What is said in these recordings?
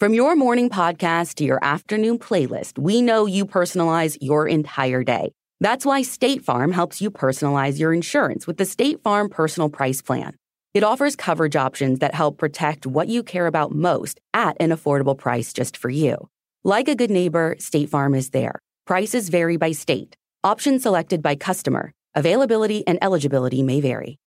From your morning podcast to your afternoon playlist, we know you personalize your entire day. That's why State Farm helps you personalize your insurance with the State Farm Personal Price Plan. It offers coverage options that help protect what you care about most at an affordable price just for you. Like a good neighbor, State Farm is there. Prices vary by state. Options selected by customer. Availability and eligibility may vary.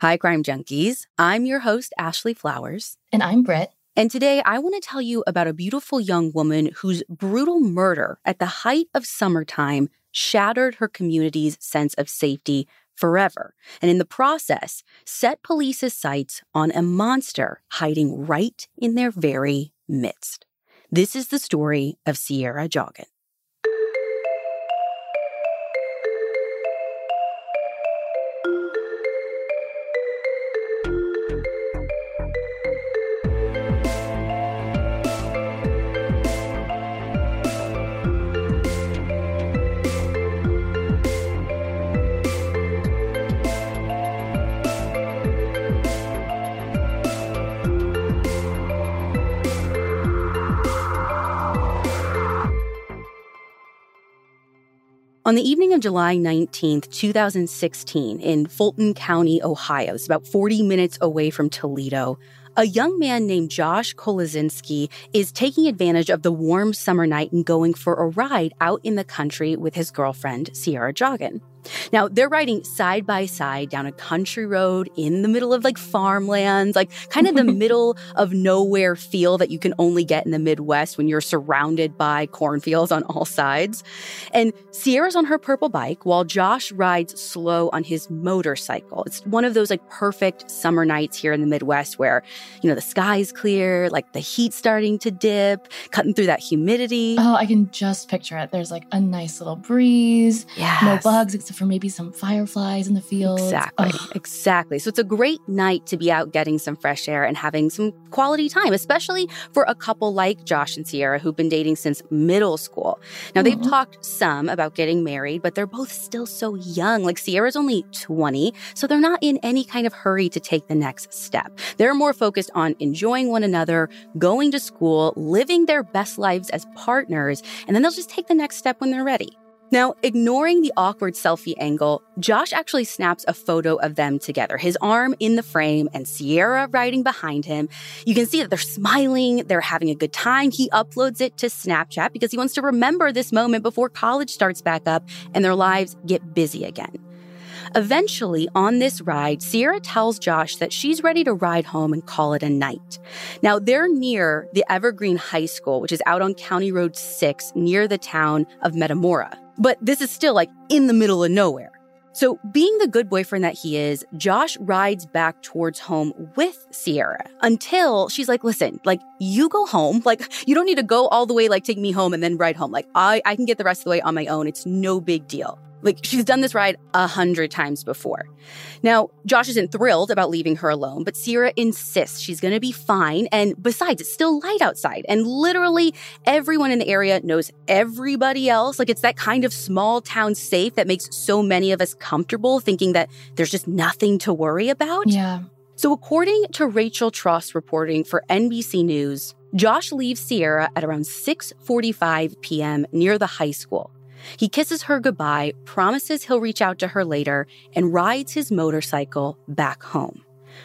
Hi, Crime Junkies. I'm your host, Ashley Flowers. And I'm Britt. And today I want to tell you about a beautiful young woman whose brutal murder at the height of summertime shattered her community's sense of safety forever. And in the process, set police's sights on a monster hiding right in their very midst. This is the story of Sierra Joughin. On the evening of July 19th, 2016, in Fulton County, Ohio, it's about 40 minutes away from Toledo, a young man named Josh Kolazinski is taking advantage of the warm summer night and going for a ride out in the country with his girlfriend, Sierra Joughin. Now, they're riding side by side down a country road in the middle of like farmlands, like kind of the middle of nowhere feel that you can only get in the Midwest when you're surrounded by cornfields on all sides. And Sierra's on her purple bike while Josh rides slow on his motorcycle. It's one of those like perfect summer nights here in the Midwest where, you know, the sky's clear, like the heat's starting to dip, cutting through that humidity. Oh, I can just picture it. There's like a nice little breeze, yes. no bugs except for maybe some fireflies in the field. Exactly. Ugh. Exactly. So it's a great night to be out getting some fresh air and having some quality time, especially for a couple like Josh and Sierra who've been dating since middle school. Now, they've mm-hmm. talked some about getting married, but they're both still so young. Like Sierra's only 20, so they're not in any kind of hurry to take the next step. They're more focused on enjoying one another, going to school, living their best lives as partners, and then they'll just take the next step when they're ready. Now, ignoring the awkward selfie angle, Josh actually snaps a photo of them together, his arm in the frame and Sierra riding behind him. You can see that they're smiling, they're having a good time. He uploads it to Snapchat because he wants to remember this moment before college starts back up and their lives get busy again. Eventually, on this ride, Sierra tells Josh that she's ready to ride home and call it a night. Now, they're near the Evergreen High School, which is out on County Road 6 near the town of Metamora. But this is still like in the middle of nowhere. So, being the good boyfriend that he is, Josh rides back towards home with Sierra until she's like, listen, like, you go home. Like, you don't need to go all the way, like, take me home and then ride home. Like, I, I can get the rest of the way on my own. It's no big deal. Like she's done this ride a hundred times before. Now, Josh isn't thrilled about leaving her alone, but Sierra insists she's going to be fine. And besides, it's still light outside. And literally everyone in the area knows everybody else. Like it's that kind of small town safe that makes so many of us comfortable thinking that there's just nothing to worry about. Yeah. So, according to Rachel Trost reporting for NBC News, Josh leaves Sierra at around 6:45 p.m. near the high school. He kisses her goodbye, promises he'll reach out to her later, and rides his motorcycle back home.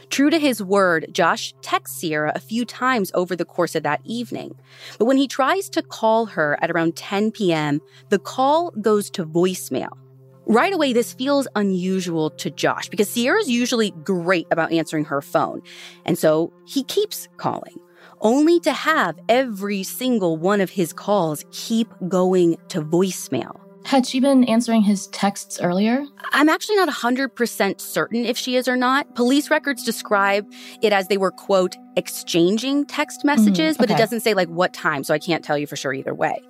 True to his word, Josh texts Sierra a few times over the course of that evening. But when he tries to call her at around 10 p.m., the call goes to voicemail. Right away, this feels unusual to Josh because Sierra's usually great about answering her phone. And so he keeps calling, only to have every single one of his calls keep going to voicemail. Had she been answering his texts earlier? I'm actually not 100% certain if she is or not. Police records describe it as they were, quote, exchanging text messages, mm, okay. but it doesn't say like what time, so I can't tell you for sure either way.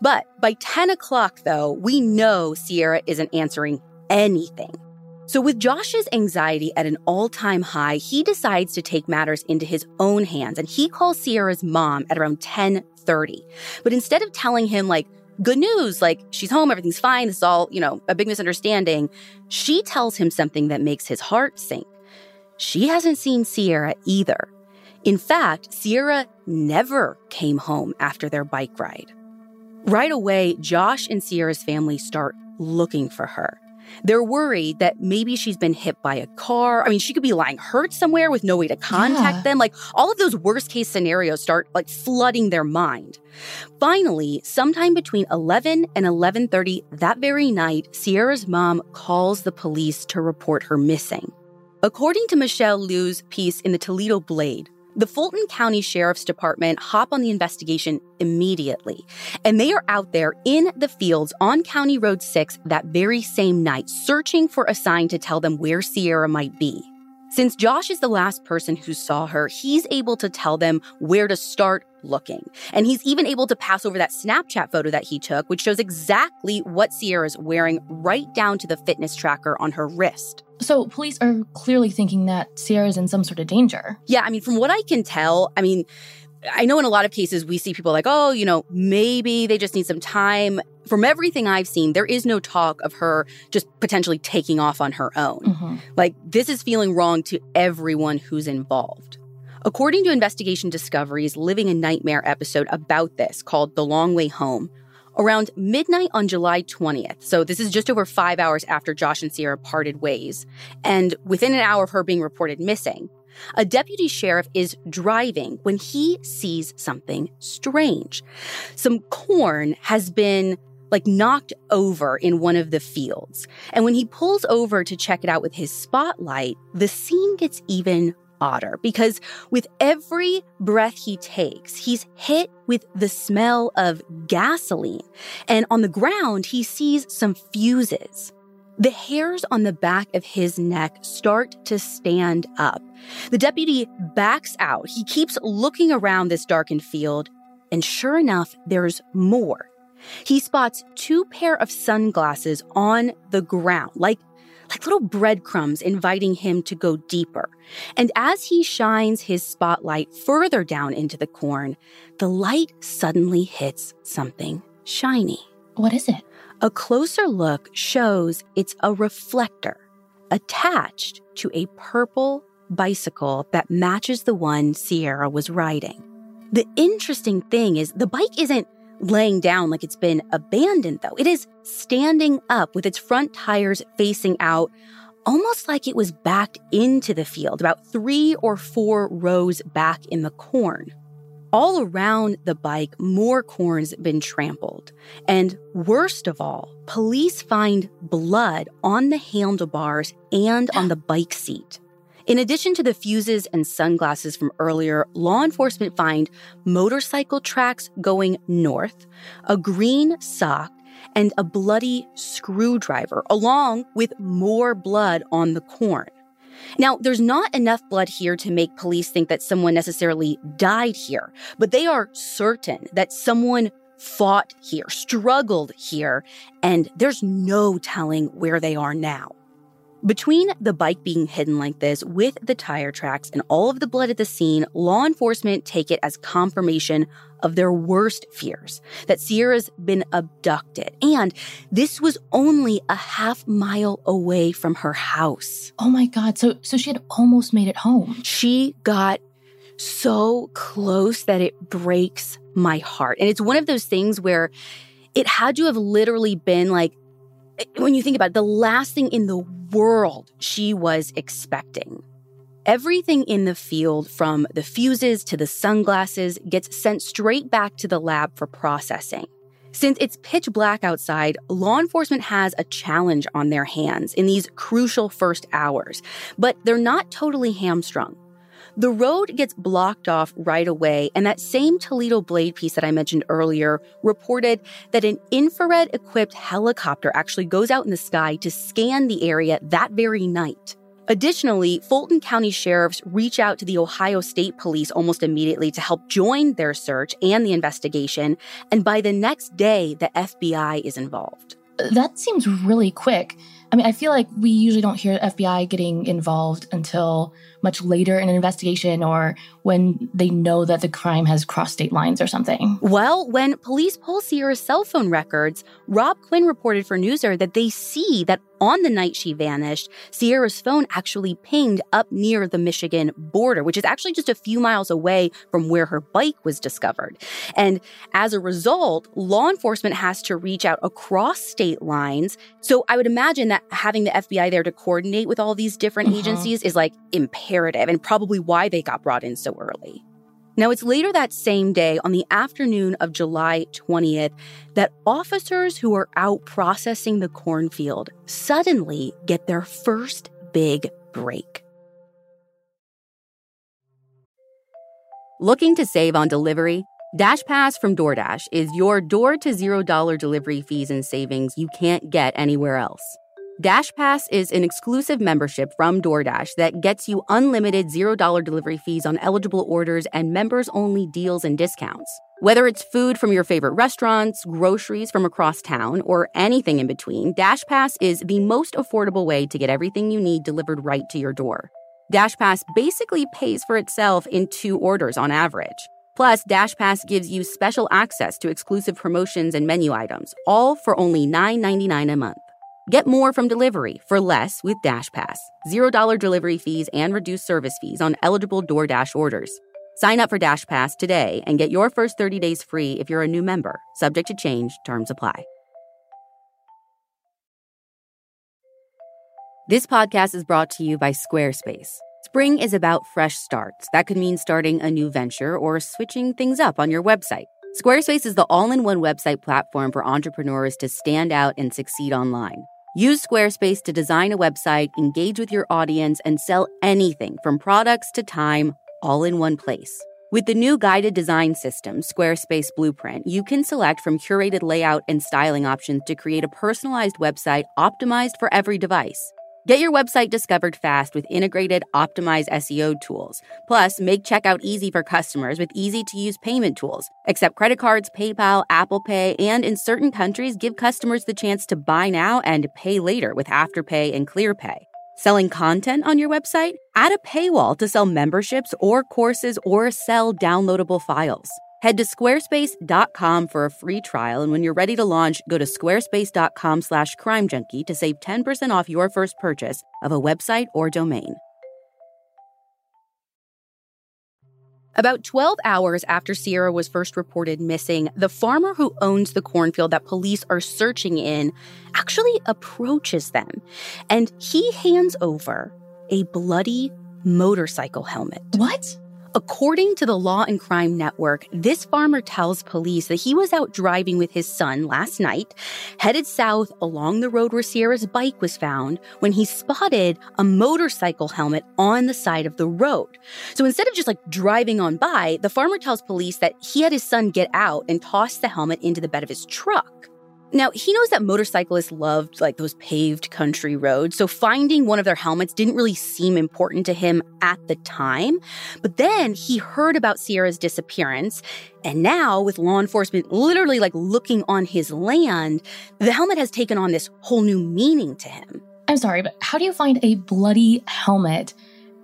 But by 10 o'clock, though, we know Sierra isn't answering anything. So, with Josh's anxiety at an all time high, he decides to take matters into his own hands and he calls Sierra's mom at around 10:30. But instead of telling him like good news, like she's home, everything's fine, this is all, you know, a big misunderstanding. She tells him something that makes his heart sink. She hasn't seen Sierra either. In fact, Sierra never came home after their bike ride. Right away, Josh and Sierra's family start looking for her. They're worried that maybe she's been hit by a car. I mean, she could be lying hurt somewhere with no way to contact yeah. them. Like all of those worst case scenarios start like flooding their mind. Finally, sometime between 11 and 11:30 that very night, Sierra's mom calls the police to report her missing. According to Michelle Liu's piece in the Toledo Blade, the Fulton County Sheriff's Department hop on the investigation immediately, and they are out there in the fields on County Road 6 that very same night, searching for a sign to tell them where Sierra might be. Since Josh is the last person who saw her, he's able to tell them where to start looking. And he's even able to pass over that Snapchat photo that he took, which shows exactly what Sierra's wearing, right down to the fitness tracker on her wrist. So, police are clearly thinking that Sierra's in some sort of danger. Yeah, I mean, from what I can tell, I mean, I know in a lot of cases we see people like, oh, you know, maybe they just need some time. From everything I've seen, there is no talk of her just potentially taking off on her own. Mm-hmm. Like, this is feeling wrong to everyone who's involved. According to Investigation Discovery's Living a Nightmare episode about this called The Long Way Home, around midnight on July 20th, so this is just over five hours after Josh and Sierra parted ways, and within an hour of her being reported missing, a deputy sheriff is driving when he sees something strange. Some corn has been like knocked over in one of the fields. And when he pulls over to check it out with his spotlight, the scene gets even odder because with every breath he takes, he's hit with the smell of gasoline. And on the ground, he sees some fuses. The hairs on the back of his neck start to stand up. The deputy backs out. He keeps looking around this darkened field, and sure enough, there's more. He spots two pair of sunglasses on the ground, like, like little breadcrumbs inviting him to go deeper. And as he shines his spotlight further down into the corn, the light suddenly hits something shiny. What is it? A closer look shows it's a reflector attached to a purple bicycle that matches the one Sierra was riding. The interesting thing is the bike isn't laying down like it's been abandoned, though. It is standing up with its front tires facing out, almost like it was backed into the field, about three or four rows back in the corn. All around the bike, more corn's been trampled. And worst of all, police find blood on the handlebars and on the bike seat. In addition to the fuses and sunglasses from earlier, law enforcement find motorcycle tracks going north, a green sock, and a bloody screwdriver, along with more blood on the corn. Now, there's not enough blood here to make police think that someone necessarily died here, but they are certain that someone fought here, struggled here, and there's no telling where they are now. Between the bike being hidden like this, with the tire tracks and all of the blood at the scene, law enforcement take it as confirmation of their worst fears that Sierra's been abducted. And this was only a half mile away from her house. Oh my God. So, so she had almost made it home. She got so close that it breaks my heart. And it's one of those things where it had to have literally been like when you think about it, the last thing in the world she was expecting. Everything in the field, from the fuses to the sunglasses, gets sent straight back to the lab for processing. Since it's pitch black outside, law enforcement has a challenge on their hands in these crucial first hours, but they're not totally hamstrung. The road gets blocked off right away, and that same Toledo Blade piece that I mentioned earlier reported that an infrared equipped helicopter actually goes out in the sky to scan the area that very night. Additionally, Fulton County sheriffs reach out to the Ohio State Police almost immediately to help join their search and the investigation, and by the next day, the FBI is involved. That seems really quick. I mean, I feel like we usually don't hear FBI getting involved until much later in an investigation or when they know that the crime has crossed state lines or something. Well, when police pull Sierra's cell phone records, Rob Quinn reported for Newser that they see that on the night she vanished, Sierra's phone actually pinged up near the Michigan border, which is actually just a few miles away from where her bike was discovered. And as a result, law enforcement has to reach out across state lines. So I would imagine that having the FBI there to coordinate with all these different mm-hmm. agencies is like imperative and probably why they got brought in so early. Now, it's later that same day, on the afternoon of July 20th, that officers who are out processing the cornfield suddenly get their first big break. Looking to save on delivery? DashPass from DoorDash is your door to $0 delivery fees and savings you can't get anywhere else. DashPass is an exclusive membership from DoorDash that gets you unlimited $0 delivery fees on eligible orders and members only deals and discounts. Whether it's food from your favorite restaurants, groceries from across town, or anything in between, DashPass is the most affordable way to get everything you need delivered right to your door. DashPass basically pays for itself in two orders on average. Plus, DashPass gives you special access to exclusive promotions and menu items, all for only $9.99 a month. Get more from delivery for less with DashPass. $0 delivery fees and reduced service fees on eligible DoorDash orders. Sign up for DashPass today and get your first 30 days free if you're a new member. Subject to change, terms apply. This podcast is brought to you by Squarespace. Spring is about fresh starts. That could mean starting a new venture or switching things up on your website. Squarespace is the all in one website platform for entrepreneurs to stand out and succeed online. Use Squarespace to design a website, engage with your audience, and sell anything from products to time all in one place. With the new guided design system, Squarespace Blueprint, you can select from curated layout and styling options to create a personalized website optimized for every device. Get your website discovered fast with integrated, optimized SEO tools. Plus, make checkout easy for customers with easy to use payment tools. Accept credit cards, PayPal, Apple Pay, and in certain countries, give customers the chance to buy now and pay later with Afterpay and ClearPay. Selling content on your website? Add a paywall to sell memberships or courses or sell downloadable files. Head to squarespace.com for a free trial, and when you're ready to launch, go to squarespace.com slash crimejunkie to save 10% off your first purchase of a website or domain. About 12 hours after Sierra was first reported missing, the farmer who owns the cornfield that police are searching in actually approaches them, and he hands over a bloody motorcycle helmet. What? According to the Law and Crime Network, this farmer tells police that he was out driving with his son last night, headed south along the road where Sierra's bike was found, when he spotted a motorcycle helmet on the side of the road. So instead of just like driving on by, the farmer tells police that he had his son get out and toss the helmet into the bed of his truck. Now, he knows that motorcyclists loved like those paved country roads, so finding one of their helmets didn't really seem important to him at the time. But then he heard about Sierra's disappearance, and now with law enforcement literally like looking on his land, the helmet has taken on this whole new meaning to him. I'm sorry, but how do you find a bloody helmet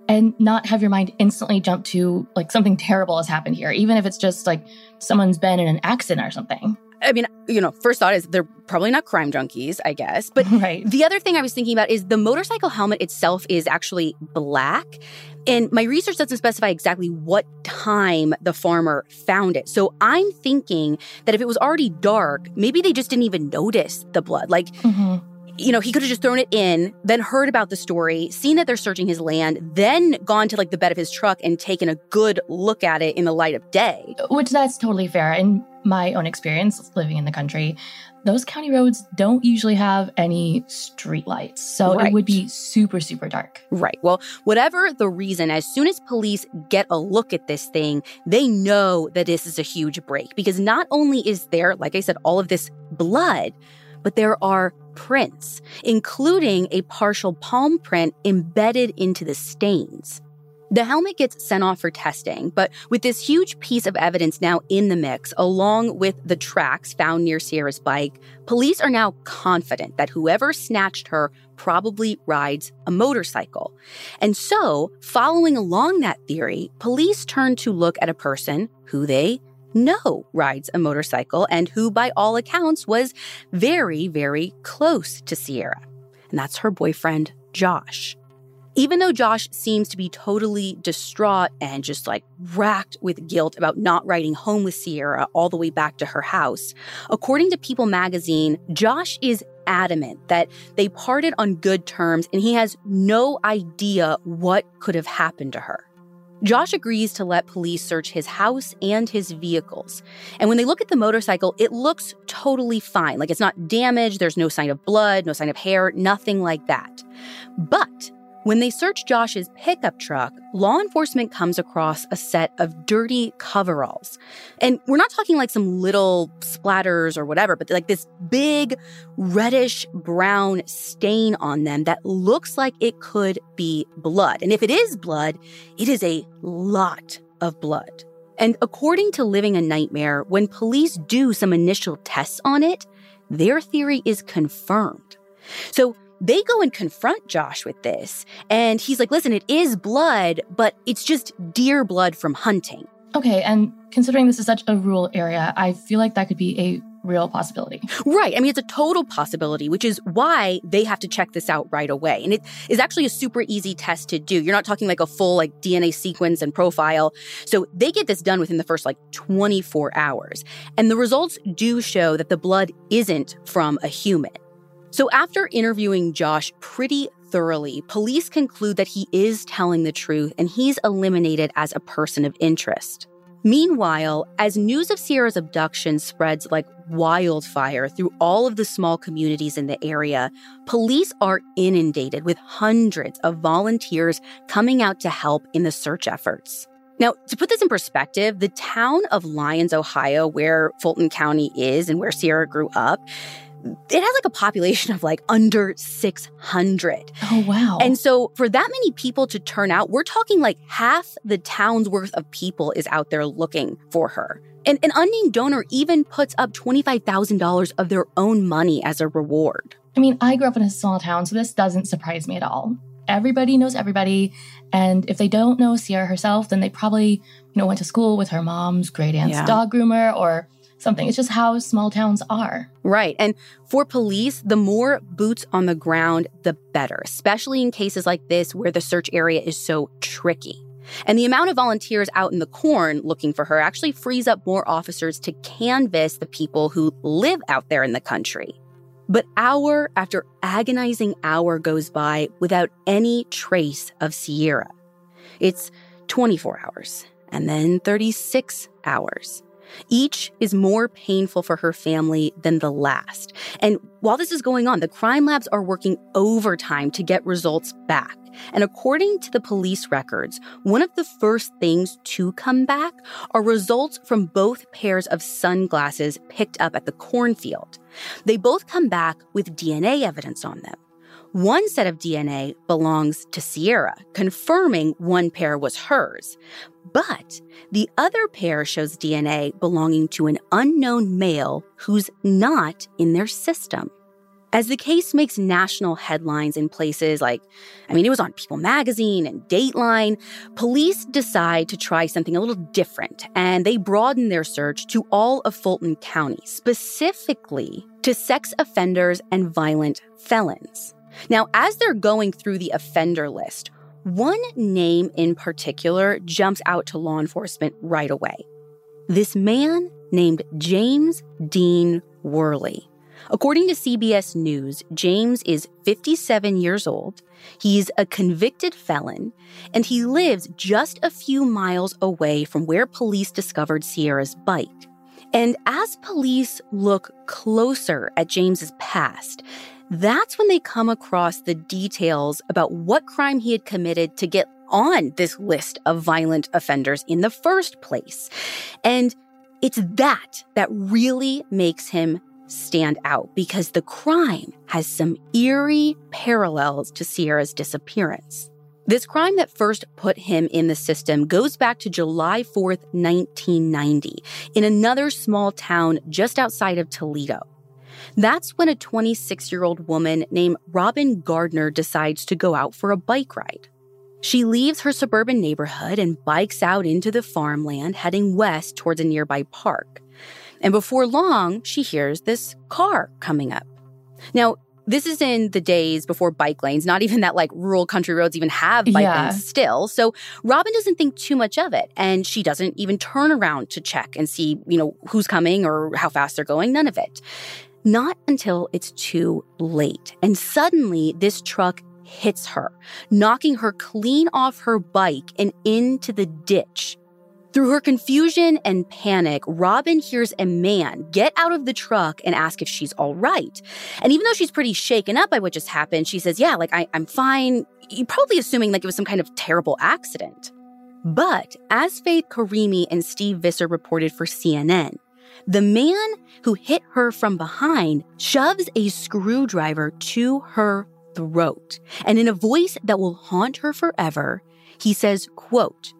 and not have your mind instantly jump to like something terrible has happened here, even if it's just like someone's been in an accident or something? I mean, you know, first thought is they're probably not crime junkies, I guess. But right. the other thing I was thinking about is the motorcycle helmet itself is actually black. And my research doesn't specify exactly what time the farmer found it. So I'm thinking that if it was already dark, maybe they just didn't even notice the blood. Like, mm-hmm. you know, he could have just thrown it in, then heard about the story, seen that they're searching his land, then gone to like the bed of his truck and taken a good look at it in the light of day. Which that's totally fair. And my own experience living in the country, those county roads don't usually have any street lights. So right. it would be super, super dark. Right. Well, whatever the reason, as soon as police get a look at this thing, they know that this is a huge break because not only is there, like I said, all of this blood, but there are prints, including a partial palm print embedded into the stains. The helmet gets sent off for testing, but with this huge piece of evidence now in the mix, along with the tracks found near Sierra's bike, police are now confident that whoever snatched her probably rides a motorcycle. And so, following along that theory, police turn to look at a person who they know rides a motorcycle and who, by all accounts, was very, very close to Sierra. And that's her boyfriend, Josh. Even though Josh seems to be totally distraught and just like racked with guilt about not riding home with Sierra all the way back to her house, according to People magazine, Josh is adamant that they parted on good terms and he has no idea what could have happened to her. Josh agrees to let police search his house and his vehicles. And when they look at the motorcycle, it looks totally fine. Like it's not damaged, there's no sign of blood, no sign of hair, nothing like that. But when they search Josh's pickup truck, law enforcement comes across a set of dirty coveralls. And we're not talking like some little splatters or whatever, but like this big reddish brown stain on them that looks like it could be blood. And if it is blood, it is a lot of blood. And according to Living a Nightmare, when police do some initial tests on it, their theory is confirmed. So they go and confront Josh with this. And he's like, listen, it is blood, but it's just deer blood from hunting. Okay. And considering this is such a rural area, I feel like that could be a real possibility. Right. I mean, it's a total possibility, which is why they have to check this out right away. And it is actually a super easy test to do. You're not talking like a full like DNA sequence and profile. So they get this done within the first like 24 hours. And the results do show that the blood isn't from a human. So, after interviewing Josh pretty thoroughly, police conclude that he is telling the truth and he's eliminated as a person of interest. Meanwhile, as news of Sierra's abduction spreads like wildfire through all of the small communities in the area, police are inundated with hundreds of volunteers coming out to help in the search efforts. Now, to put this in perspective, the town of Lyons, Ohio, where Fulton County is and where Sierra grew up, it has like a population of like under 600. Oh, wow. And so for that many people to turn out, we're talking like half the town's worth of people is out there looking for her. And an unnamed donor even puts up $25,000 of their own money as a reward. I mean, I grew up in a small town, so this doesn't surprise me at all. Everybody knows everybody. And if they don't know Sierra herself, then they probably, you know, went to school with her mom's great aunt's yeah. dog groomer or something. It's just how small towns are. Right. And for police, the more boots on the ground, the better, especially in cases like this where the search area is so tricky. And the amount of volunteers out in the corn looking for her actually frees up more officers to canvass the people who live out there in the country. But hour after agonizing hour goes by without any trace of Sierra. It's 24 hours and then 36 hours. Each is more painful for her family than the last. And while this is going on, the crime labs are working overtime to get results back. And according to the police records, one of the first things to come back are results from both pairs of sunglasses picked up at the cornfield. They both come back with DNA evidence on them. One set of DNA belongs to Sierra, confirming one pair was hers. But the other pair shows DNA belonging to an unknown male who's not in their system. As the case makes national headlines in places like, I mean, it was on People magazine and Dateline, police decide to try something a little different and they broaden their search to all of Fulton County, specifically to sex offenders and violent felons. Now, as they're going through the offender list, one name in particular jumps out to law enforcement right away. This man named James Dean Worley. According to CBS News, James is 57 years old. He's a convicted felon, and he lives just a few miles away from where police discovered Sierra's bike. And as police look closer at James's past, that's when they come across the details about what crime he had committed to get on this list of violent offenders in the first place. And it's that that really makes him stand out because the crime has some eerie parallels to Sierra's disappearance. This crime that first put him in the system goes back to July 4th, 1990, in another small town just outside of Toledo. That's when a 26 year old woman named Robin Gardner decides to go out for a bike ride. She leaves her suburban neighborhood and bikes out into the farmland, heading west towards a nearby park. And before long, she hears this car coming up. Now, this is in the days before bike lanes, not even that like rural country roads even have bike yeah. lanes still. So Robin doesn't think too much of it. And she doesn't even turn around to check and see, you know, who's coming or how fast they're going, none of it. Not until it's too late. And suddenly this truck hits her, knocking her clean off her bike and into the ditch. Through her confusion and panic, Robin hears a man get out of the truck and ask if she's all right. And even though she's pretty shaken up by what just happened, she says, Yeah, like I, am fine. You probably assuming like it was some kind of terrible accident. But as Faith Karimi and Steve Visser reported for CNN, the man who hit her from behind shoves a screwdriver to her throat. And in a voice that will haunt her forever, he says, quote,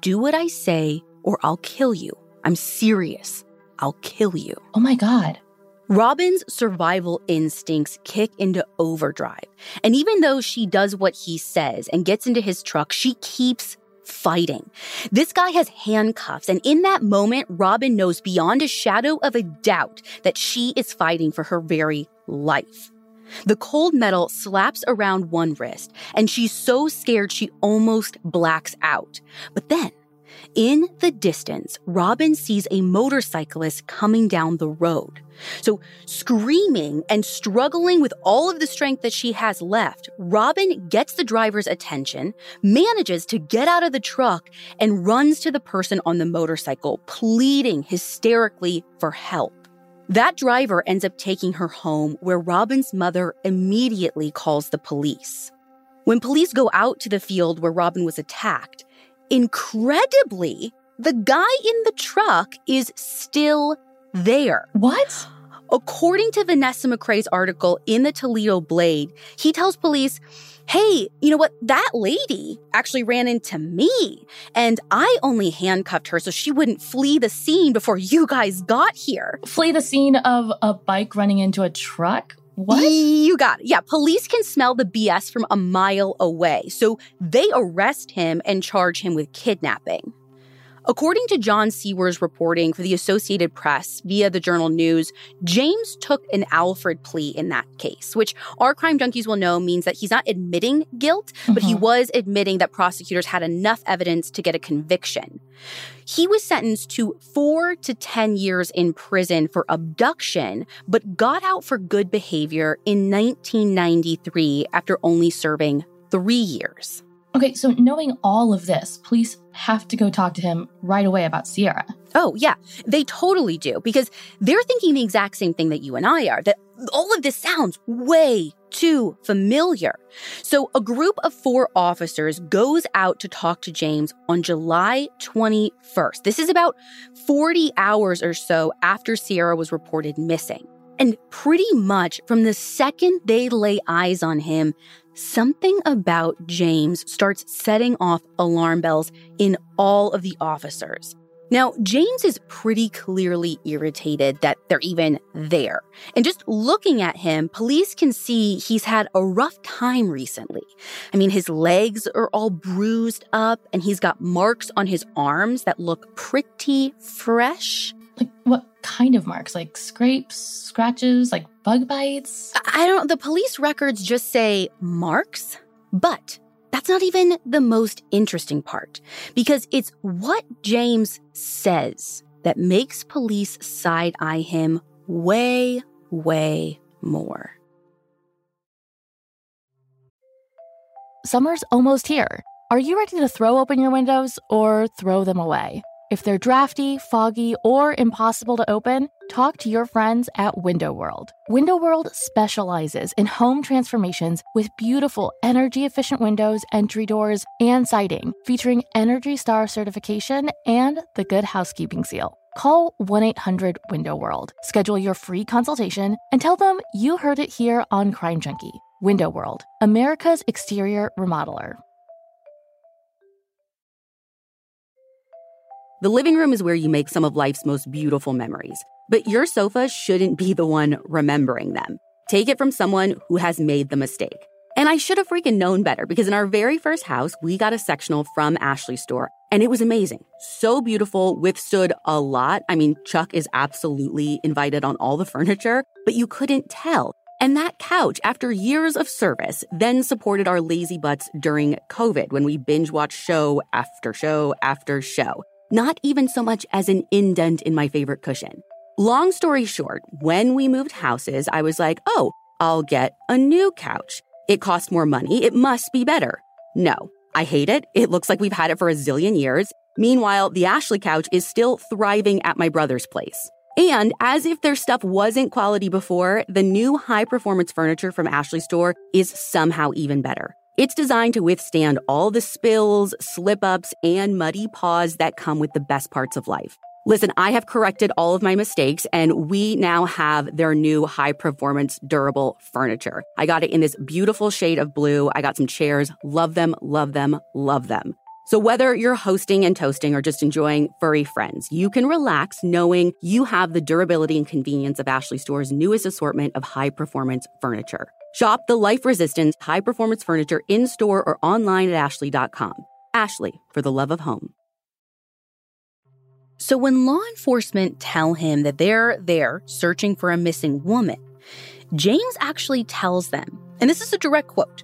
do what I say or I'll kill you. I'm serious. I'll kill you. Oh my God. Robin's survival instincts kick into overdrive. And even though she does what he says and gets into his truck, she keeps fighting. This guy has handcuffs, and in that moment, Robin knows beyond a shadow of a doubt that she is fighting for her very life. The cold metal slaps around one wrist, and she's so scared she almost blacks out. But then, in the distance, Robin sees a motorcyclist coming down the road. So, screaming and struggling with all of the strength that she has left, Robin gets the driver's attention, manages to get out of the truck, and runs to the person on the motorcycle, pleading hysterically for help. That driver ends up taking her home, where Robin's mother immediately calls the police. When police go out to the field where Robin was attacked, incredibly, the guy in the truck is still there. What? According to Vanessa McCray's article in the Toledo Blade, he tells police, hey, you know what? That lady actually ran into me, and I only handcuffed her so she wouldn't flee the scene before you guys got here. Flee the scene of a bike running into a truck? What? You got it. Yeah, police can smell the BS from a mile away, so they arrest him and charge him with kidnapping. According to John Seewer's reporting for the Associated Press via the Journal News, James took an Alford plea in that case, which our crime junkies will know means that he's not admitting guilt, mm-hmm. but he mm-hmm. was admitting that prosecutors had enough evidence to get a conviction. He was sentenced to four to 10 years in prison for abduction, but got out for good behavior in 1993 after only serving three years. Okay, so knowing all of this, police have to go talk to him right away about Sierra. Oh, yeah, they totally do because they're thinking the exact same thing that you and I are that all of this sounds way too familiar. So, a group of four officers goes out to talk to James on July 21st. This is about 40 hours or so after Sierra was reported missing. And pretty much from the second they lay eyes on him, something about James starts setting off alarm bells in all of the officers. Now, James is pretty clearly irritated that they're even there. And just looking at him, police can see he's had a rough time recently. I mean, his legs are all bruised up and he's got marks on his arms that look pretty fresh. Like, what kind of marks? Like scrapes, scratches, like bug bites? I don't, the police records just say marks, but that's not even the most interesting part because it's what James says that makes police side eye him way, way more. Summer's almost here. Are you ready to throw open your windows or throw them away? If they're drafty, foggy, or impossible to open, talk to your friends at Window World. Window World specializes in home transformations with beautiful energy efficient windows, entry doors, and siding, featuring Energy Star certification and the Good Housekeeping seal. Call 1 800 Window World, schedule your free consultation, and tell them you heard it here on Crime Junkie. Window World, America's exterior remodeler. The living room is where you make some of life's most beautiful memories, but your sofa shouldn't be the one remembering them. Take it from someone who has made the mistake. And I should have freaking known better because in our very first house, we got a sectional from Ashley store and it was amazing. So beautiful, withstood a lot. I mean, Chuck is absolutely invited on all the furniture, but you couldn't tell. And that couch, after years of service, then supported our lazy butts during COVID when we binge watched show after show after show not even so much as an indent in my favorite cushion. Long story short, when we moved houses, I was like, oh, I'll get a new couch. It costs more money. It must be better. No, I hate it. It looks like we've had it for a zillion years. Meanwhile, the Ashley couch is still thriving at my brother's place. And as if their stuff wasn't quality before, the new high performance furniture from Ashley store is somehow even better. It's designed to withstand all the spills, slip ups, and muddy paws that come with the best parts of life. Listen, I have corrected all of my mistakes and we now have their new high performance durable furniture. I got it in this beautiful shade of blue. I got some chairs. Love them, love them, love them. So whether you're hosting and toasting or just enjoying furry friends, you can relax knowing you have the durability and convenience of Ashley Store's newest assortment of high performance furniture. Shop the life resistant, high performance furniture in store or online at Ashley.com. Ashley, for the love of home. So, when law enforcement tell him that they're there searching for a missing woman, James actually tells them, and this is a direct quote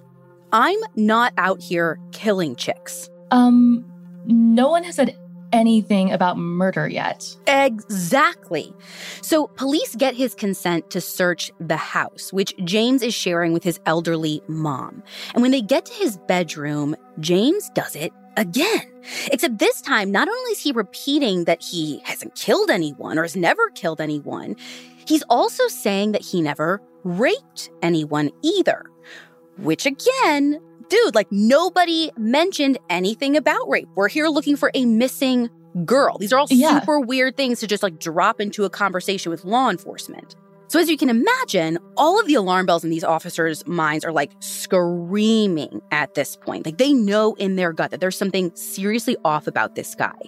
I'm not out here killing chicks. Um, no one has said anything about murder yet. Exactly. So police get his consent to search the house, which James is sharing with his elderly mom. And when they get to his bedroom, James does it again. Except this time, not only is he repeating that he hasn't killed anyone or has never killed anyone, he's also saying that he never raped anyone either. Which again dude, like nobody mentioned anything about rape. We're here looking for a missing girl. These are all yeah. super weird things to just like drop into a conversation with law enforcement. So, as you can imagine, all of the alarm bells in these officers' minds are like screaming at this point. Like they know in their gut that there's something seriously off about this guy.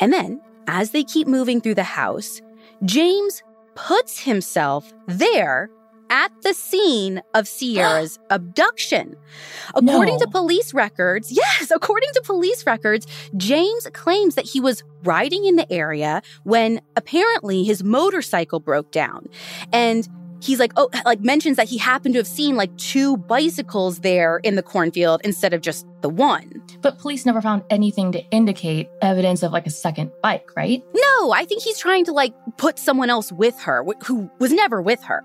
And then, as they keep moving through the house, James puts himself there at the scene of Sierra's abduction. According no. to police records, yes, according to police records, James claims that he was riding in the area when apparently his motorcycle broke down. And he's like, oh, like mentions that he happened to have seen like two bicycles there in the cornfield instead of just the one. But police never found anything to indicate evidence of like a second bike, right? No, I think he's trying to like put someone else with her who was never with her.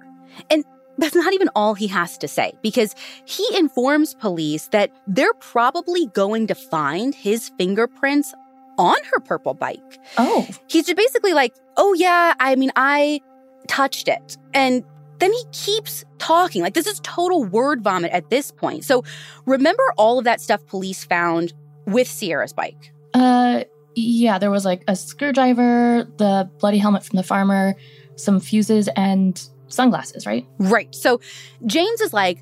And that's not even all he has to say because he informs police that they're probably going to find his fingerprints on her purple bike. Oh. He's just basically like, oh, yeah, I mean, I touched it. And then he keeps talking. Like, this is total word vomit at this point. So, remember all of that stuff police found with Sierra's bike? Uh, yeah, there was like a screwdriver, the bloody helmet from the farmer, some fuses, and sunglasses, right? Right. So, James is like,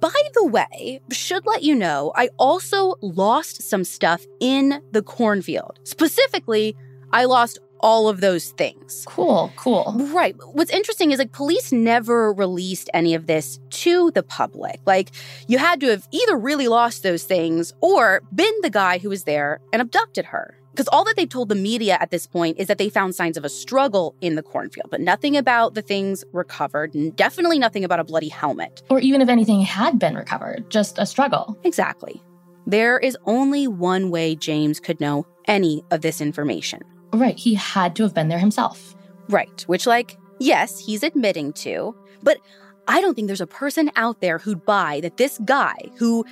by the way, should let you know, I also lost some stuff in the cornfield. Specifically, I lost all of those things. Cool, cool. Right. What's interesting is like police never released any of this to the public. Like you had to have either really lost those things or been the guy who was there and abducted her. Because all that they've told the media at this point is that they found signs of a struggle in the cornfield, but nothing about the things recovered, and definitely nothing about a bloody helmet. Or even if anything had been recovered, just a struggle. Exactly. There is only one way James could know any of this information. Right. He had to have been there himself. Right. Which, like, yes, he's admitting to, but I don't think there's a person out there who'd buy that this guy who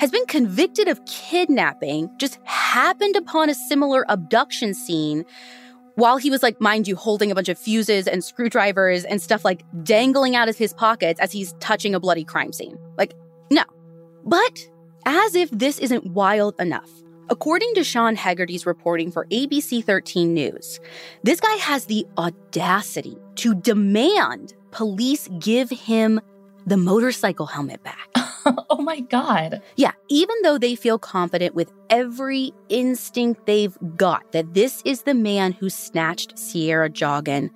has been convicted of kidnapping just happened upon a similar abduction scene while he was like mind you holding a bunch of fuses and screwdrivers and stuff like dangling out of his pockets as he's touching a bloody crime scene like no but as if this isn't wild enough According to Sean Hegarty's reporting for ABC 13 News, this guy has the audacity to demand police give him the motorcycle helmet back. oh my God. Yeah, even though they feel confident with every instinct they've got that this is the man who snatched Sierra Joughin,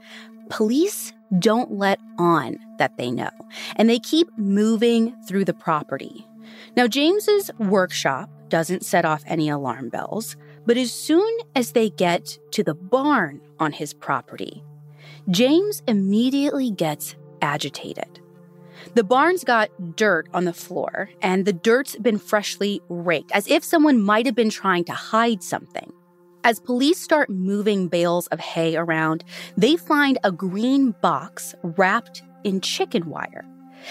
police don't let on that they know, and they keep moving through the property. Now, James's workshop doesn't set off any alarm bells, but as soon as they get to the barn on his property, James immediately gets agitated. The barn's got dirt on the floor, and the dirt's been freshly raked, as if someone might have been trying to hide something. As police start moving bales of hay around, they find a green box wrapped in chicken wire.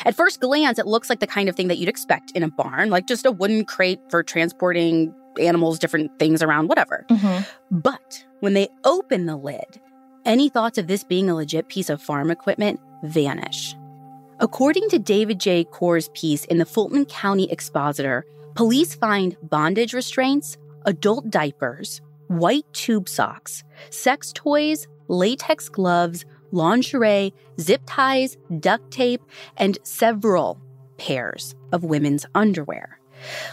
At first glance, it looks like the kind of thing that you'd expect in a barn, like just a wooden crate for transporting animals, different things around, whatever. Mm-hmm. But when they open the lid, any thoughts of this being a legit piece of farm equipment vanish. According to David J. Coehrs's piece in the Fulton County Expositor, police find bondage restraints, adult diapers, white tube socks, sex toys, latex gloves, lingerie, zip ties, duct tape, and several pairs of women's underwear.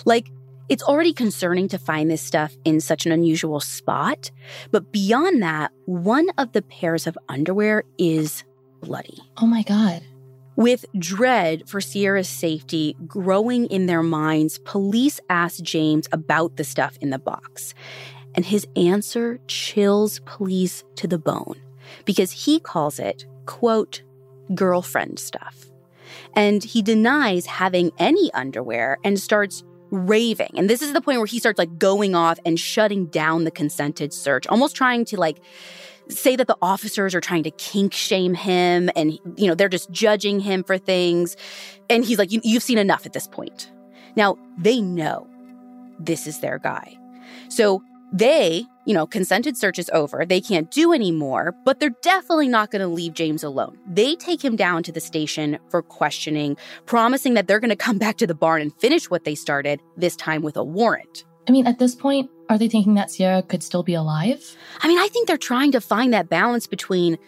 Like, it's already concerning to find this stuff in such an unusual spot, but beyond that, one of the pairs of underwear is bloody. Oh my God. With dread for Sierra's safety growing in their minds, police ask James about the stuff in the box. And his answer chills police to the bone because he calls it, quote, girlfriend stuff. And he denies having any underwear and starts raving. And this is the point where he starts like going off and shutting down the consented search, almost trying to like say that the officers are trying to kink shame him and you know they're just judging him for things. And he's like you, have seen enough at this point. Now they know this is their guy. So they you know consented search is over. They can't do anymore but they're definitely not going to leave james alone. They take him down to the station for questioning promising that they're going to come back to the barn and finish what they started this time with a warrant I mean, at this point, are they thinking that Sierra could still be alive? I mean, I think they're trying to find that balance between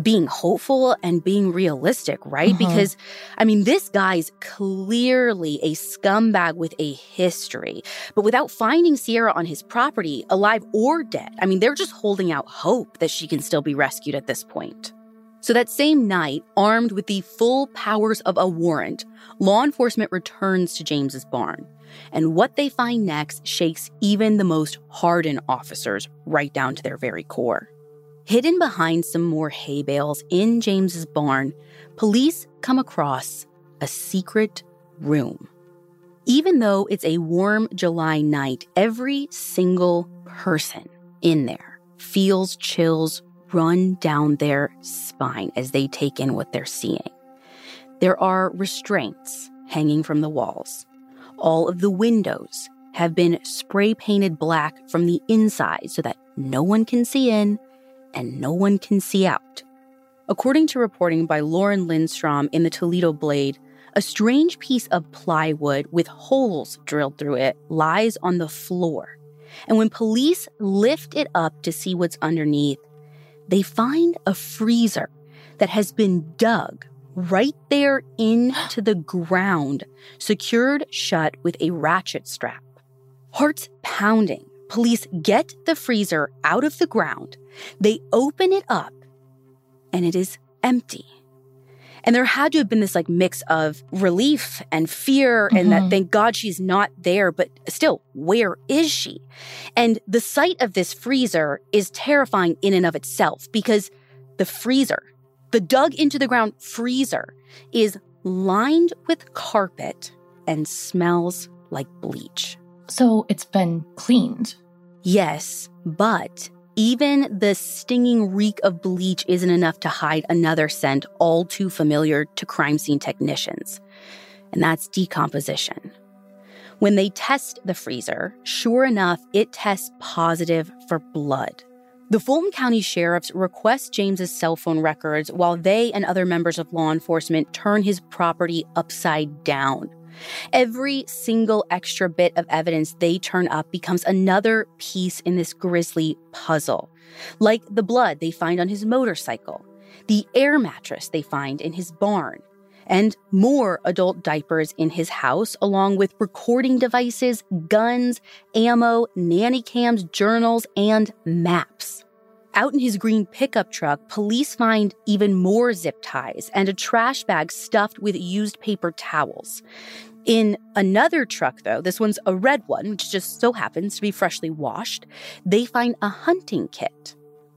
being hopeful and being realistic, right? Uh-huh. Because, I mean, this guy's clearly a scumbag with a history. But without finding Sierra on his property, alive or dead, I mean, they're just holding out hope that she can still be rescued at this point. So that same night, armed with the full powers of a warrant, law enforcement returns to James's barn. And what they find next shakes even the most hardened officers right down to their very core. Hidden behind some more hay bales in James's barn, police come across a secret room. Even though it's a warm July night, every single person in there feels chills run down their spine as they take in what they're seeing. There are restraints hanging from the walls. All of the windows have been spray painted black from the inside so that no one can see in and no one can see out. According to reporting by Lauren Lindstrom in the Toledo Blade, a strange piece of plywood with holes drilled through it lies on the floor. And when police lift it up to see what's underneath, they find a freezer that has been dug right there into the ground, secured shut with a ratchet strap. Hearts pounding, police get the freezer out of the ground, they open it up, and it is empty. And there had to have been this like mix of relief and fear mm-hmm. and that mm-hmm. thank God she's not there, but still, where is she? And the sight of this freezer is terrifying in and of itself because the freezer, the dug into the ground freezer, is lined with carpet and smells like bleach. So it's been cleaned. Yes, but even the stinging reek of bleach isn't enough to hide another scent all too familiar to crime scene technicians, and that's decomposition. When they test the freezer, sure enough, it tests positive for blood. The Fulton County sheriffs request James's cell phone records while they and other members of law enforcement turn his property upside down. Every single extra bit of evidence they turn up becomes another piece in this grisly puzzle, like the blood they find on his motorcycle, the air mattress they find in his barn, and more adult diapers in his house, along with recording devices, guns, ammo, nanny cams, journals, and maps. Out in his green pickup truck, police find even more zip ties and a trash bag stuffed with used paper towels. In another truck, though, this one's a red one, which just so happens to be freshly washed, they find a hunting kit.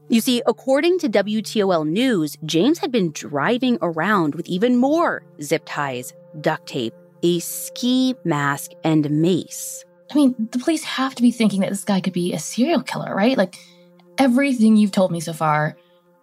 You see, according to WTOL News, James had been driving around with even more zip ties, duct tape, a ski mask, and mace. I mean, the police have to be thinking that this guy could be a serial killer, right? Like, everything you've told me so far,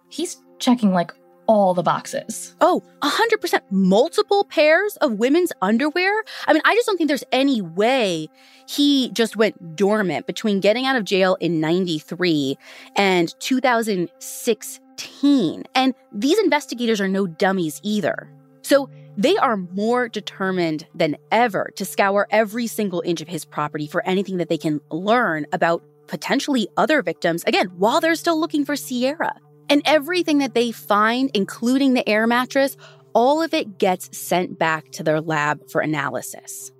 he's checking like all the boxes. Oh, 100% multiple pairs of women's underwear? I mean, I just don't think there's any way he just went dormant between getting out of jail in 93 and 2016. And these investigators are no dummies either. So they are more determined than ever to scour every single inch of his property for anything that they can learn about potentially other victims, again, while they're still looking for Sierra. And everything that they find, including the air mattress, all of it gets sent back to their lab for analysis.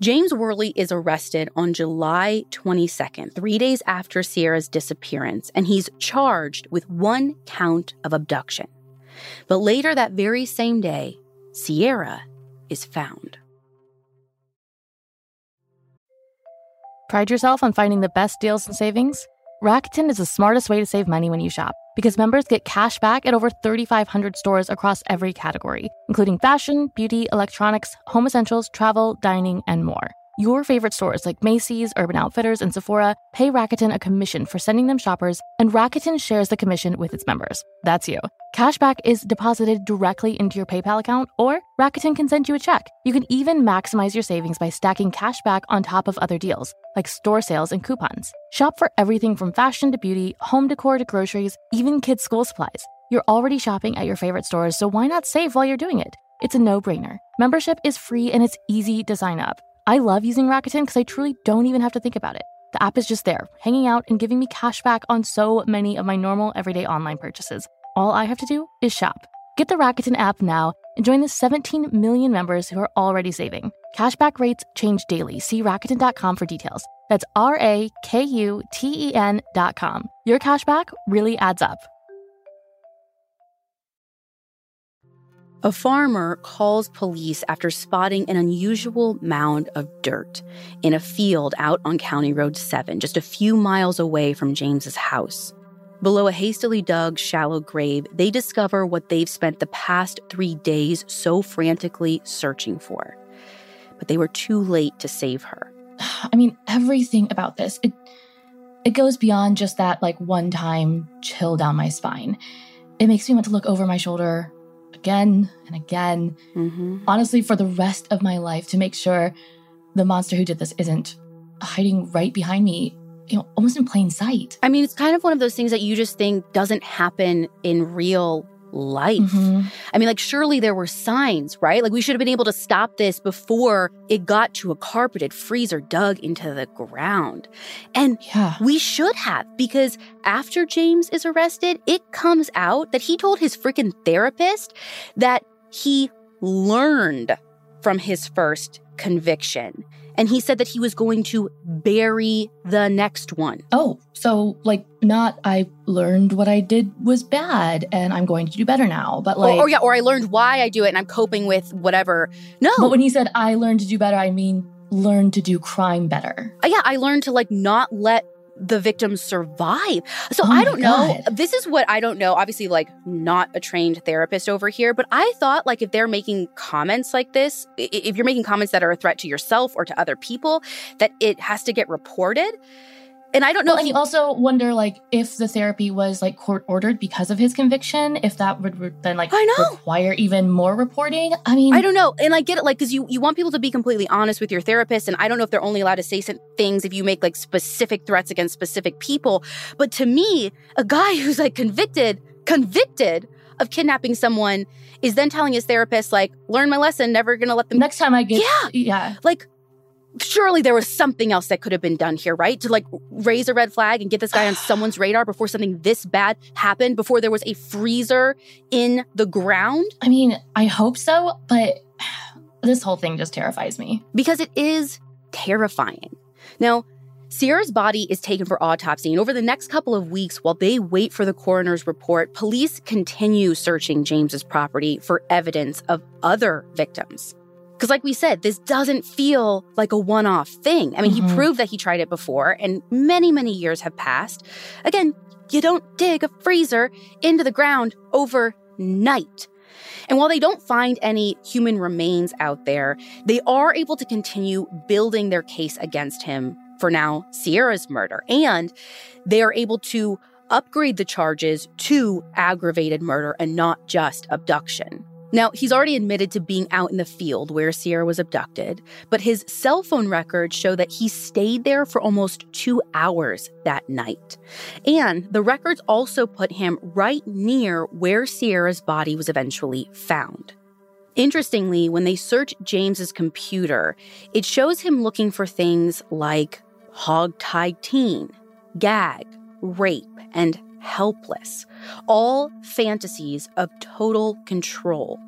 James Worley is arrested on July 22nd, three days after Sierra's disappearance, and he's charged with one count of abduction. But later that very same day, Sierra is found. Pride yourself on finding the best deals and savings? Rakuten is the smartest way to save money when you shop because members get cash back at over 3,500 stores across every category, including fashion, beauty, electronics, home essentials, travel, dining, and more. Your favorite stores like Macy's, Urban Outfitters, and Sephora pay Rakuten a commission for sending them shoppers, and Rakuten shares the commission with its members. That's you. Cashback is deposited directly into your PayPal account, or Rakuten can send you a check. You can even maximize your savings by stacking cashback on top of other deals, like store sales and coupons. Shop for everything from fashion to beauty, home decor to groceries, even kids' school supplies. You're already shopping at your favorite stores, so why not save while you're doing it? It's a no brainer. Membership is free and it's easy to sign up. I love using Rakuten because I truly don't even have to think about it. The app is just there, hanging out and giving me cash back on so many of my normal everyday online purchases. All I have to do is shop. Get the Rakuten app now and join the 17 million members who are already saving. Cashback rates change daily. See Rakuten.com for details. That's R A K U T E N.com. Your cashback really adds up. A farmer calls police after spotting an unusual mound of dirt in a field out on County Road 7, just a few miles away from James's house. Below a hastily dug, shallow grave, they discover what they've spent the past three days so frantically searching for. But they were too late to save her. I mean, everything about this, it, it goes beyond just that like one time chill down my spine. It makes me want to look over my shoulder again and again, Mm-hmm. honestly, for the rest of my life to make sure the monster who did this isn't hiding right behind me, you know, almost in plain sight. I mean, it's kind of one of those things that you just think doesn't happen in real life. Mhm. I mean, like, surely there were signs, right? Like, we should have been able to stop this before it got to a carpeted freezer dug into the ground. And Yeah. we should have, because after James is arrested, it comes out that he told his freaking therapist that he learned from his first conviction. And he said that he was going to bury the next one. Oh, so like not I learned what I did was bad and I'm going to do better now, but like or, or yeah, or I learned why I do it and I'm coping with whatever. No, But when he said I learned to do better, I mean learn to do crime better. Uh, yeah, I learned to like not let the victims survive. So Oh I don't know. God. This is what I don't know. Obviously, like not a trained therapist over here, but I thought like if they're making comments like this, if you're making comments that are a threat to yourself or to other people, that it has to get reported. And I don't know Well, if and you also wonder like if the therapy was like court ordered because of his conviction, if that would re- then like I know. require even more reporting. I mean, I don't know. And I get it, like, because you, you want people to be completely honest with your therapist. And I don't know if they're only allowed to say some things if you make like specific threats against specific people. But to me, a guy who's like convicted, convicted of kidnapping someone is then telling his therapist, like, learn my lesson, never gonna let them. next time I get Yeah. yeah. Like, surely there was something else that could have been done here, right? To like raise a red flag and get this guy on someone's radar before something this bad happened, before there was a freezer in the ground. I mean, I hope so, but this whole thing just terrifies me. because it is terrifying. Now, Sierra's body is taken for autopsy, and over the next couple of weeks, while they wait for the coroner's report, police continue searching James's property for evidence of other victims. Because, like we said, this doesn't feel like a one off thing. I mean, he Mhm. proved that he tried it before, and many, many years have passed. Again, you don't dig a freezer into the ground overnight. And while they don't find any human remains out there, they are able to continue building their case against him for now Sierra's murder. And they are able to upgrade the charges to aggravated murder and not just abduction. Now, he's already admitted to being out in the field where Sierra was abducted, but his cell phone records show that he stayed there for almost two hours that night. And the records also put him right near where Sierra's body was eventually found. Interestingly, when they search James's computer, it shows him looking for things like hog-tied teen, gag, rape, and helpless, all fantasies of total control.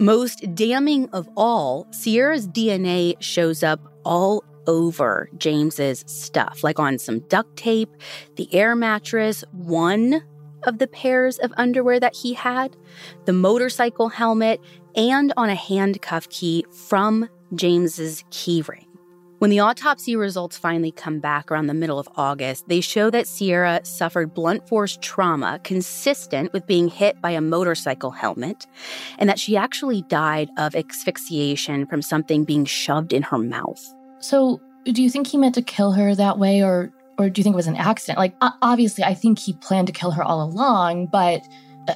Most damning of all, Sierra's DNA shows up all over James's stuff, like on some duct tape, the air mattress, one of the pairs of underwear that he had, the motorcycle helmet, and on a handcuff key from James's keyring. When the autopsy results finally come back around the middle of August, they show that Sierra suffered blunt force trauma consistent with being hit by a motorcycle helmet, and that she actually died of asphyxiation from something being shoved in her mouth. So, do you think he meant to kill her that way or or do you think it was an accident? Like obviously I think he planned to kill her all along, but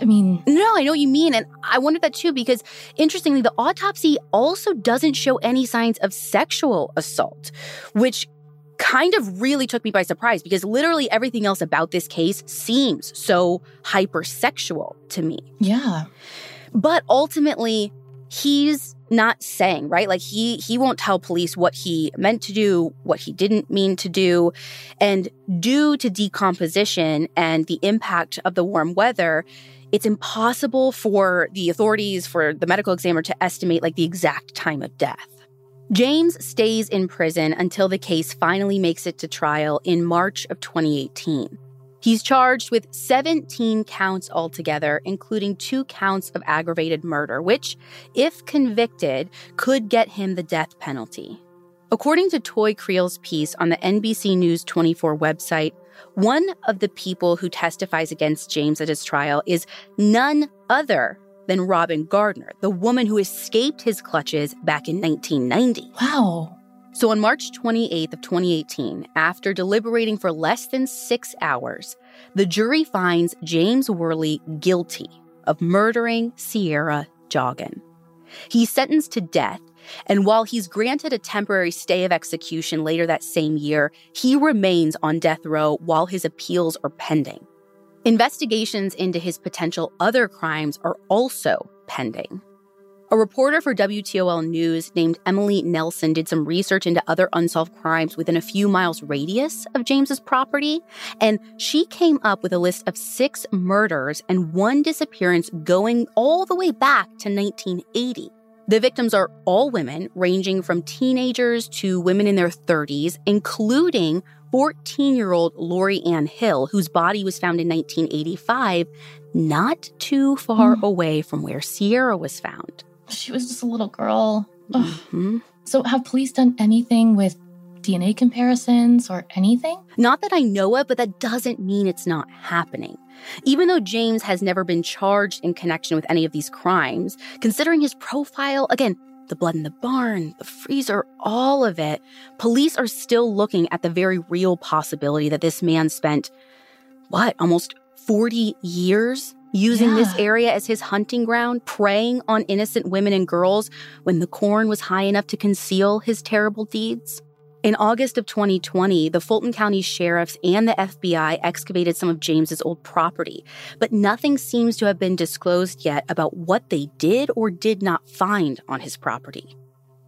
I mean, No, I know what you mean. And I wondered that too, because interestingly, the autopsy also doesn't show any signs of sexual assault, which kind of really took me by surprise because literally everything else about this case seems so hypersexual to me. yeah. But ultimately, he's not saying, right? Like he he won't tell police what he meant to do, what he didn't mean to do. And due to decomposition and the impact of the warm weather, it's impossible for the authorities, for the medical examiner to estimate like the exact time of death. James stays in prison until the case finally makes it to trial in March of 2018. He's charged with 17 counts altogether, including two counts of aggravated murder, which, if convicted, could get him the death penalty. According to Toy Creel's piece on the NBC News 24 website, one of the people who testifies against James at his trial is none other than Robin Gardner, the woman who escaped his clutches back in 1990. Wow. So on March 28th of 2018, after deliberating for less than 6 hours, the jury finds James Worley guilty of murdering Sierra Joughin. He's sentenced to death, and while he's granted a temporary stay of execution later that same year, he remains on death row while his appeals are pending. Investigations into his potential other crimes are also pending. A reporter for WTOL News named Emily Nelson did some research into other unsolved crimes within a few miles radius of James's property, and she came up with a list of six murders and one disappearance going all the way back to 1980. The victims are all women, ranging from teenagers to women in their 30s, including 14 year old Lori Ann Hill, whose body was found in 1985, not too far mm. away from where Sierra was found. She was just a little girl. Mm-hmm. So, have police done anything with DNA comparisons or anything? Not that I know of, but that doesn't mean it's not happening. Even though James has never been charged in connection with any of these crimes, considering his profile, again, the blood in the barn, the freezer, all of it, police are still looking at the very real possibility that this man spent, what, almost 40 years using yeah. this area as his hunting ground, preying on innocent women and girls when the corn was high enough to conceal his terrible deeds? In August of 2020, the Fulton County sheriffs and the FBI excavated some of James's old property, but nothing seems to have been disclosed yet about what they did or did not find on his property.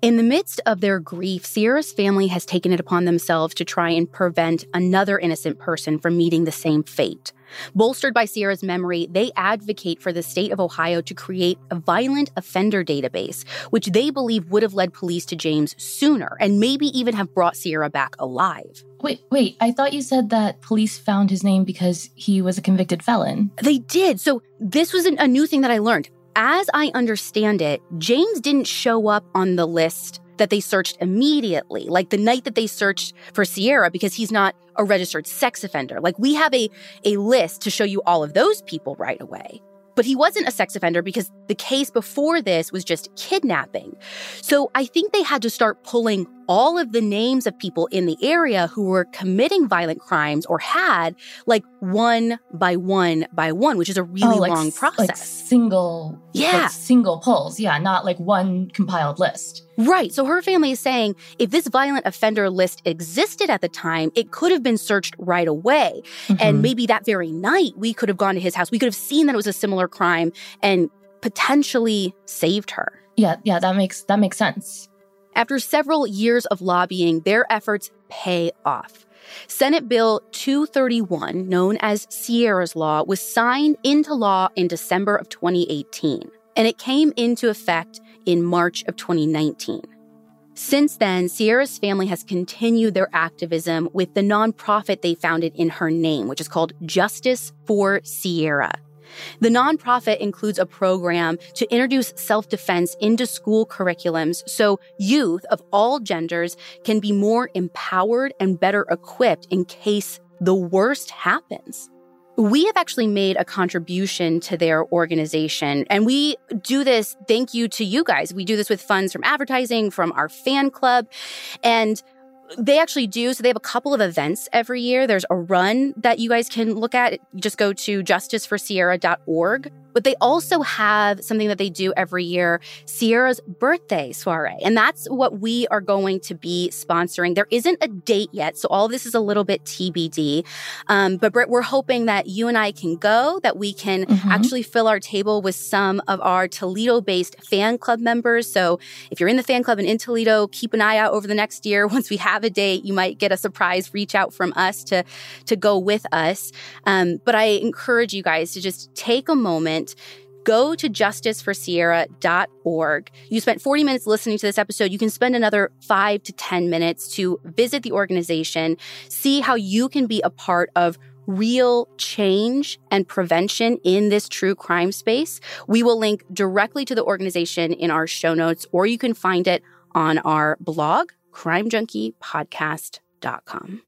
In the midst of their grief, Sierra's family has taken it upon themselves to try and prevent another innocent person from meeting the same fate. Bolstered by Sierra's memory, they advocate for the state of Ohio to create a violent offender database, which they believe would have led police to James sooner and maybe even have brought Sierra back alive. Wait, wait, I thought you said that police found his name because he was a convicted felon. They did. So this was a new thing that I learned. As I understand it, James didn't show up on the list that they searched immediately, like the night that they searched for Sierra, because he's not a registered sex offender. Like we have a, a list to show you all of those people right away. But he wasn't a sex offender because the case before this was just kidnapping. So I think they had to start pulling all of the names of people in the area who were committing violent crimes or had like one by one by one, which is a really oh, like, long process. Like single, yeah, like single pulls. Yeah, not like one compiled list. Right. So her family is saying if this violent offender list existed at the time, it could have been searched right away. Mm-hmm. And maybe that very night we could have gone to his house. We could have seen that it was a similar crime and potentially saved her. Yeah, yeah, that makes that makes sense. After several years of lobbying, their efforts pay off. Senate Bill 231, known as Sierra's Law, was signed into law in December of 2018, and it came into effect in March of 2019. Since then, Sierra's family has continued their activism with the nonprofit they founded in her name, which is called Justice for Sierra. The nonprofit includes a program to introduce self defense into school curriculums so youth of all genders can be more empowered and better equipped in case the worst happens. We have actually made a contribution to their organization, and we do this thank you to you guys. We do this with funds from advertising, from our fan club, and they actually do. So they have a couple of events every year. There's a run that you guys can look at. Just go to justiceforsierra.org but they also have something that they do every year Sierra's birthday soiree. And that's what we are going to be sponsoring. There isn't a date yet, so all this is a little bit TBD. Um, but Britt, we're hoping that you and I can go, that we can mm-hmm. actually fill our table with some of our Toledo based fan club members. So if you're in the fan club and in Toledo, keep an eye out over the next year. Once we have a date, you might get a surprise reach out from us to, to go with us. Um, but I encourage you guys to just take a moment go to justiceforsierra.org. You spent 40 minutes listening to this episode. You can spend another five to 10 minutes to visit the organization, see how you can be a part of real change and prevention in this true crime space. We will link directly to the organization in our show notes, or you can find it on our blog, crimejunkiepodcast.com.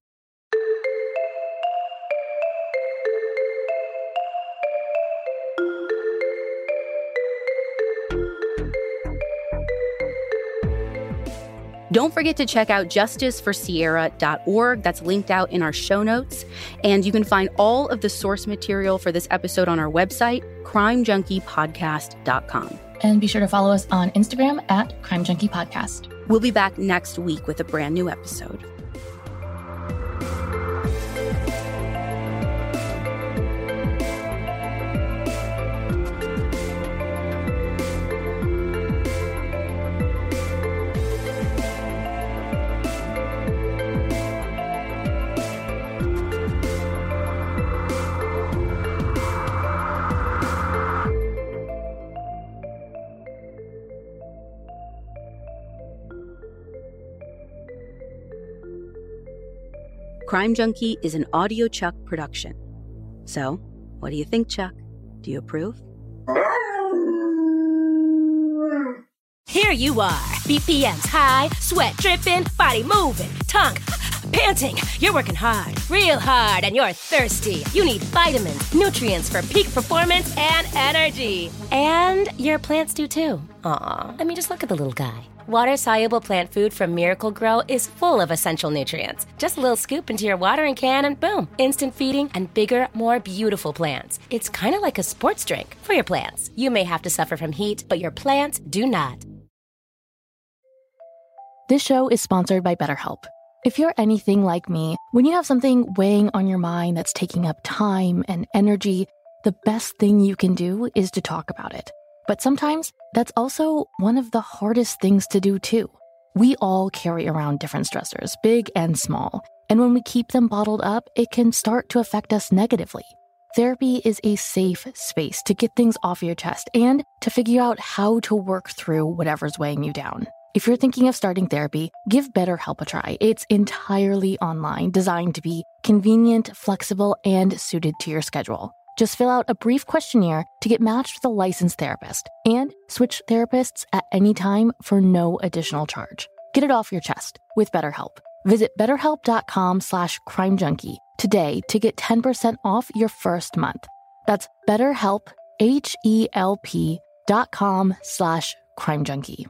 Don't forget to check out justiceforsierra.org. That's linked out in our show notes. And you can find all of the source material for this episode on our website, crimejunkiepodcast.com. And be sure to follow us on Instagram at Crime Junkie Podcast. We'll be back next week with a brand new episode. Crime Junkie is an audiochuck production. So, what do you think, Chuck? Do you approve? Here you are, BPMs high, sweat dripping, body moving, tongue panting. You're working hard, real hard, and you're thirsty. You need vitamins, nutrients for peak performance and energy. And your plants do too. Aw, I mean, just look at the little guy. Water soluble plant food from Miracle-Gro is full of essential nutrients. Just a little scoop into your watering can, and boom, instant feeding and bigger, more beautiful plants. It's kind of like a sports drink for your plants. You may have to suffer from heat, but your plants do not. This show is sponsored by BetterHelp. If you're anything like me, when you have something weighing on your mind that's taking up time and energy, the best thing you can do is to talk about it. But sometimes that's also one of the hardest things to do, too. We all carry around different stressors, big and small. And when we keep them bottled up, it can start to affect us negatively. Therapy is a safe space to get things off your chest and to figure out how to work through whatever's weighing you down. If you're thinking of starting therapy, give BetterHelp a try. It's entirely online, designed to be convenient, flexible, and suited to your schedule. Just fill out a brief questionnaire to get matched with a licensed therapist and switch therapists at any time for no additional charge. Get it off your chest with BetterHelp. Visit betterhelp.com slash crimejunkie today to get 10% off your first month. That's betterhelp, H-E-L-P dot com slash crimejunkie.